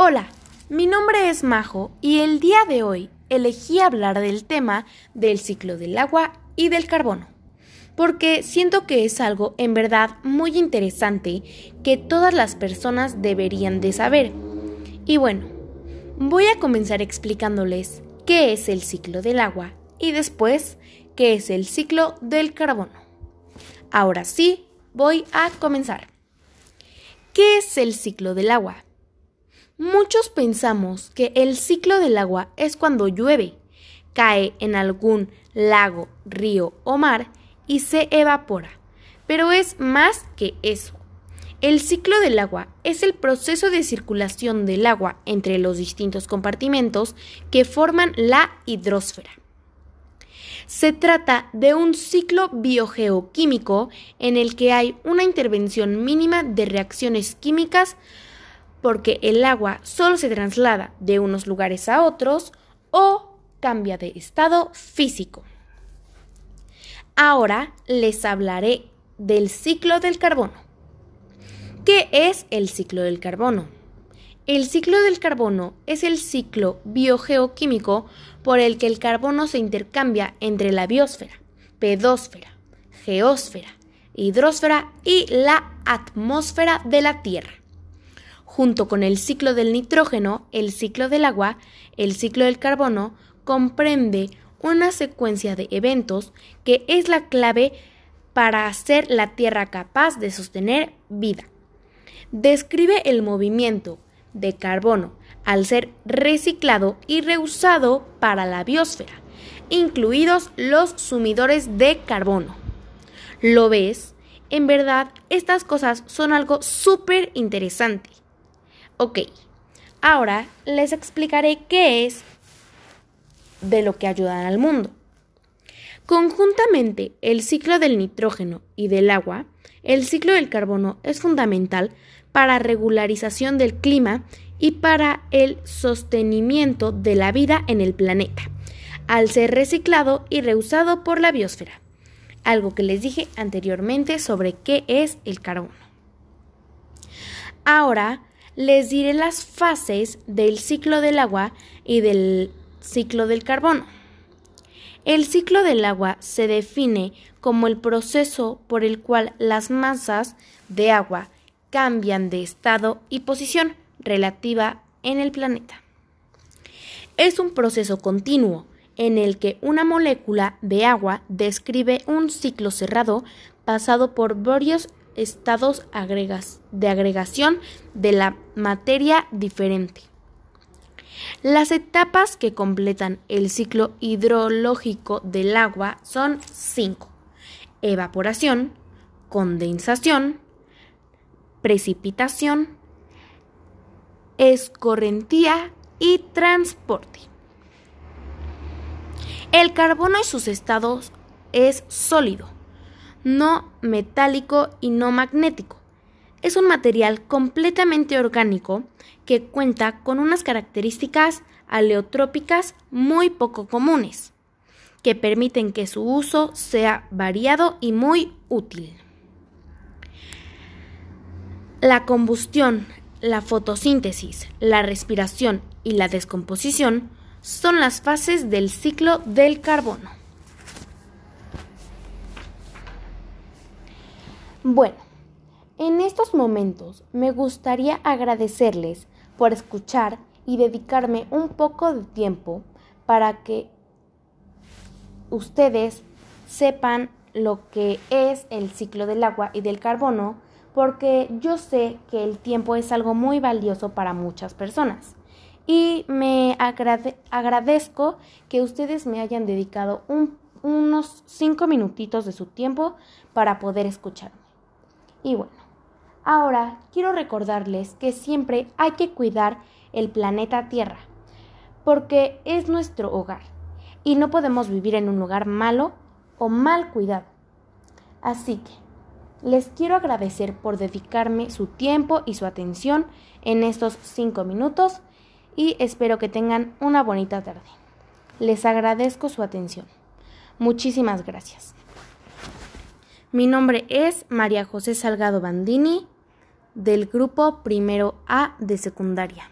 Hola, mi nombre es Majo y el día de hoy elegí hablar del tema del ciclo del agua y del carbono, porque siento que es algo en verdad muy interesante que todas las personas deberían de saber. Y bueno, voy a comenzar explicándoles qué es el ciclo del agua y después qué es el ciclo del carbono. Ahora sí, voy a comenzar. ¿Qué es el ciclo del agua? Muchos pensamos que el ciclo del agua es cuando llueve, cae en algún lago, río o mar y se evapora, pero es más que eso. El ciclo del agua es el proceso de circulación del agua entre los distintos compartimentos que forman la hidrosfera. Se trata de un ciclo biogeoquímico en el que hay una intervención mínima de reacciones químicas porque el agua solo se traslada de unos lugares a otros o cambia de estado físico. Ahora les hablaré del ciclo del carbono. ¿Qué es el ciclo del carbono? El ciclo del carbono es el ciclo biogeoquímico por el que el carbono se intercambia entre la biosfera, pedósfera, geósfera, hidrosfera y la atmósfera de la Tierra junto con el ciclo del nitrógeno, el ciclo del agua, el ciclo del carbono, comprende una secuencia de eventos que es la clave para hacer la Tierra capaz de sostener vida. Describe el movimiento de carbono al ser reciclado y reusado para la biosfera, incluidos los sumidores de carbono. ¿Lo ves? En verdad, estas cosas son algo súper interesante. Ok, ahora les explicaré qué es de lo que ayudan al mundo. Conjuntamente, el ciclo del nitrógeno y del agua, el ciclo del carbono es fundamental para regularización del clima y para el sostenimiento de la vida en el planeta, al ser reciclado y reusado por la biosfera, algo que les dije anteriormente sobre qué es el carbono. Ahora les diré las fases del ciclo del agua y del ciclo del carbono. El ciclo del agua se define como el proceso por el cual las masas de agua cambian de estado y posición relativa en el planeta. Es un proceso continuo en el que una molécula de agua describe un ciclo cerrado pasado por varios estados de agregación de la materia diferente. Las etapas que completan el ciclo hidrológico del agua son cinco. Evaporación, condensación, precipitación, escorrentía y transporte. El carbono y sus estados es sólido no metálico y no magnético. Es un material completamente orgánico que cuenta con unas características aleotrópicas muy poco comunes, que permiten que su uso sea variado y muy útil. La combustión, la fotosíntesis, la respiración y la descomposición son las fases del ciclo del carbono. Bueno, en estos momentos me gustaría agradecerles por escuchar y dedicarme un poco de tiempo para que ustedes sepan lo que es el ciclo del agua y del carbono, porque yo sé que el tiempo es algo muy valioso para muchas personas. Y me agradezco que ustedes me hayan dedicado unos cinco minutitos de su tiempo para poder escucharme. Y bueno, ahora quiero recordarles que siempre hay que cuidar el planeta Tierra, porque es nuestro hogar y no podemos vivir en un lugar malo o mal cuidado. Así que les quiero agradecer por dedicarme su tiempo y su atención en estos cinco minutos y espero que tengan una bonita tarde. Les agradezco su atención. Muchísimas gracias. Mi nombre es María José Salgado Bandini del grupo primero A de secundaria.